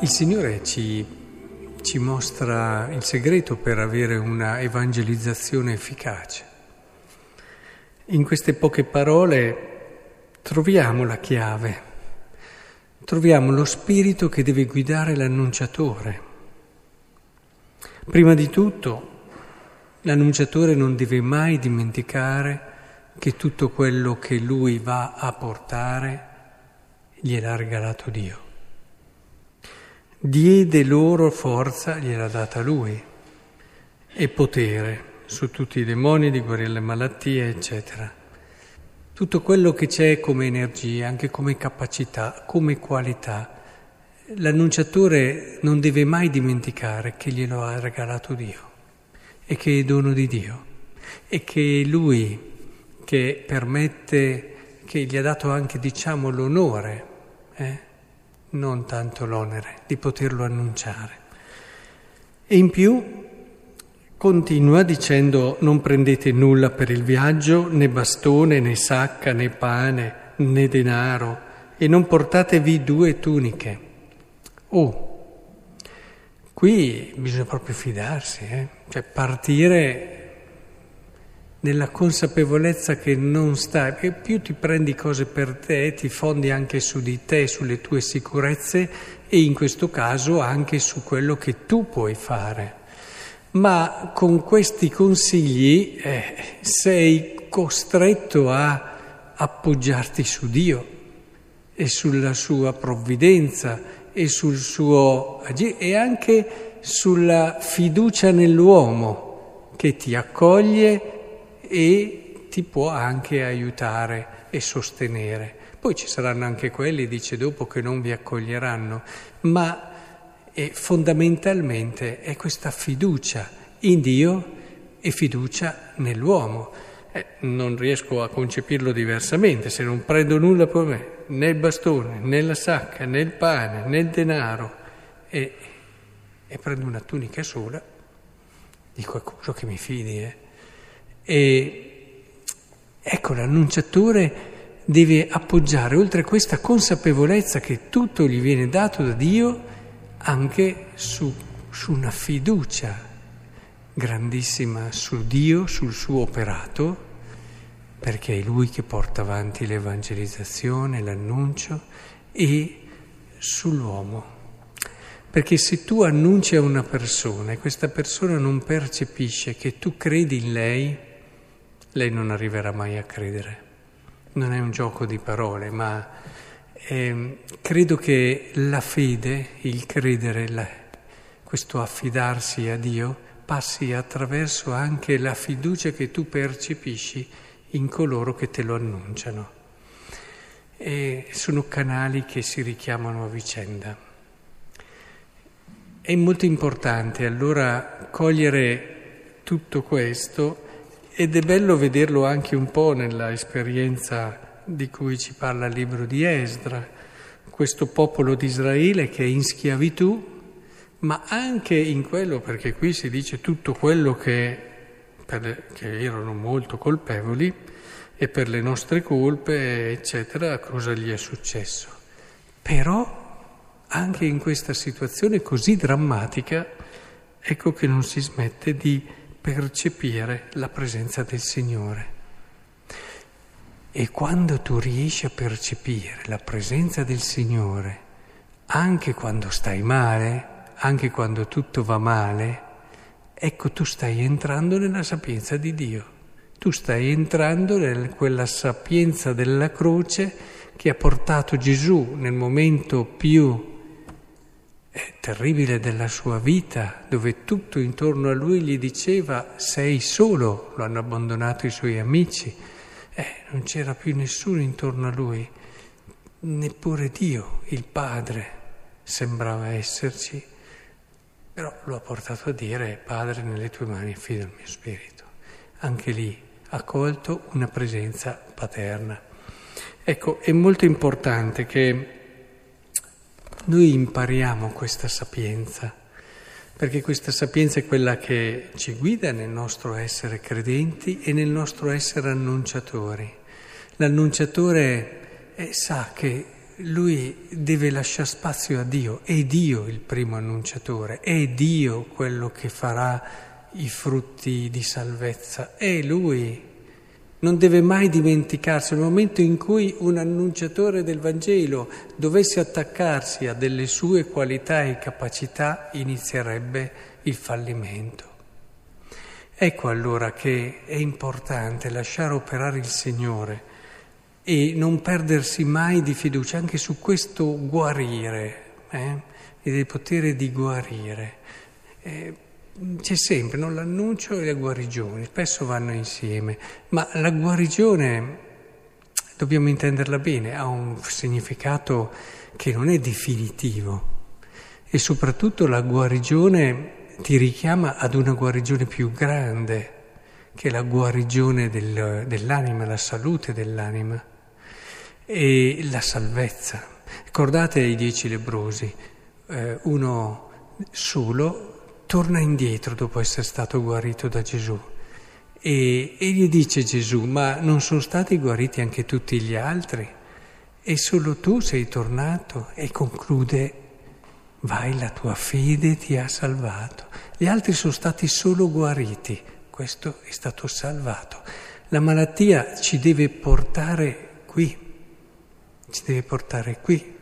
Il Signore ci, ci mostra il segreto per avere una evangelizzazione efficace. In queste poche parole troviamo la chiave, troviamo lo spirito che deve guidare l'annunciatore. Prima di tutto, l'annunciatore non deve mai dimenticare che tutto quello che lui va a portare gliel'ha regalato Dio diede loro forza, gliel'ha data lui, e potere su tutti i demoni, di guarire le malattie, eccetera. Tutto quello che c'è come energia, anche come capacità, come qualità, l'annunciatore non deve mai dimenticare che glielo ha regalato Dio e che è dono di Dio e che è Lui che permette, che gli ha dato anche, diciamo, l'onore. Eh? Non tanto l'onere di poterlo annunciare. E in più continua dicendo non prendete nulla per il viaggio, né bastone, né sacca, né pane, né denaro, e non portatevi due tuniche. Oh, qui bisogna proprio fidarsi, eh? cioè partire nella consapevolezza che non stai, e più ti prendi cose per te, ti fondi anche su di te, sulle tue sicurezze e in questo caso anche su quello che tu puoi fare. Ma con questi consigli eh, sei costretto a appoggiarti su Dio e sulla sua provvidenza e sul suo agire e anche sulla fiducia nell'uomo che ti accoglie e ti può anche aiutare e sostenere. Poi ci saranno anche quelli, dice dopo, che non vi accoglieranno, ma è, fondamentalmente è questa fiducia in Dio e fiducia nell'uomo. Eh, non riesco a concepirlo diversamente, se non prendo nulla per me, né il bastone, né la sacca, né il pane, né il denaro, e, e prendo una tunica sola, dico è quello che mi fidi, eh. E ecco, l'annunciatore deve appoggiare, oltre a questa consapevolezza che tutto gli viene dato da Dio, anche su, su una fiducia grandissima su Dio, sul suo operato, perché è Lui che porta avanti l'evangelizzazione, l'annuncio, e sull'uomo. Perché se tu annunci a una persona e questa persona non percepisce che tu credi in lei, lei non arriverà mai a credere. Non è un gioco di parole, ma eh, credo che la fede, il credere, la, questo affidarsi a Dio, passi attraverso anche la fiducia che tu percepisci in coloro che te lo annunciano. E sono canali che si richiamano a vicenda. È molto importante allora cogliere tutto questo ed è bello vederlo anche un po' nella esperienza di cui ci parla il libro di Esdra, questo popolo di Israele che è in schiavitù, ma anche in quello, perché qui si dice tutto quello che, per, che erano molto colpevoli e per le nostre colpe, eccetera, cosa gli è successo. Però anche in questa situazione così drammatica, ecco che non si smette di percepire la presenza del Signore. E quando tu riesci a percepire la presenza del Signore, anche quando stai male, anche quando tutto va male, ecco tu stai entrando nella sapienza di Dio. Tu stai entrando in quella sapienza della croce che ha portato Gesù nel momento più terribile della sua vita, dove tutto intorno a lui gli diceva sei solo, lo hanno abbandonato i suoi amici, eh, non c'era più nessuno intorno a lui, neppure Dio, il Padre, sembrava esserci, però lo ha portato a dire Padre nelle tue mani affido il mio spirito. Anche lì ha colto una presenza paterna. Ecco, è molto importante che noi impariamo questa sapienza, perché questa sapienza è quella che ci guida nel nostro essere credenti e nel nostro essere annunciatori. L'annunciatore eh, sa che lui deve lasciare spazio a Dio, è Dio il primo annunciatore, è Dio quello che farà i frutti di salvezza, è Lui. Non deve mai dimenticarsi, nel momento in cui un annunciatore del Vangelo dovesse attaccarsi a delle sue qualità e capacità, inizierebbe il fallimento. Ecco allora che è importante lasciare operare il Signore e non perdersi mai di fiducia anche su questo guarire eh? e del potere di guarire. Eh, c'è sempre no? l'annuncio e la guarigione, spesso vanno insieme, ma la guarigione, dobbiamo intenderla bene, ha un significato che non è definitivo e soprattutto la guarigione ti richiama ad una guarigione più grande, che è la guarigione del, dell'anima, la salute dell'anima e la salvezza. Ricordate i dieci lebrosi, eh, uno solo torna indietro dopo essere stato guarito da Gesù e, e gli dice Gesù, ma non sono stati guariti anche tutti gli altri? E solo tu sei tornato e conclude Vai, la tua fede ti ha salvato. Gli altri sono stati solo guariti, questo è stato salvato. La malattia ci deve portare qui, ci deve portare qui.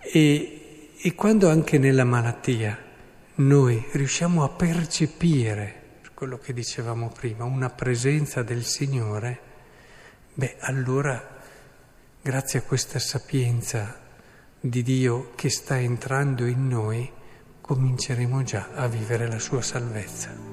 E, e quando anche nella malattia noi riusciamo a percepire, quello che dicevamo prima, una presenza del Signore, beh, allora, grazie a questa sapienza, di Dio che sta entrando in noi, cominceremo già a vivere la sua salvezza.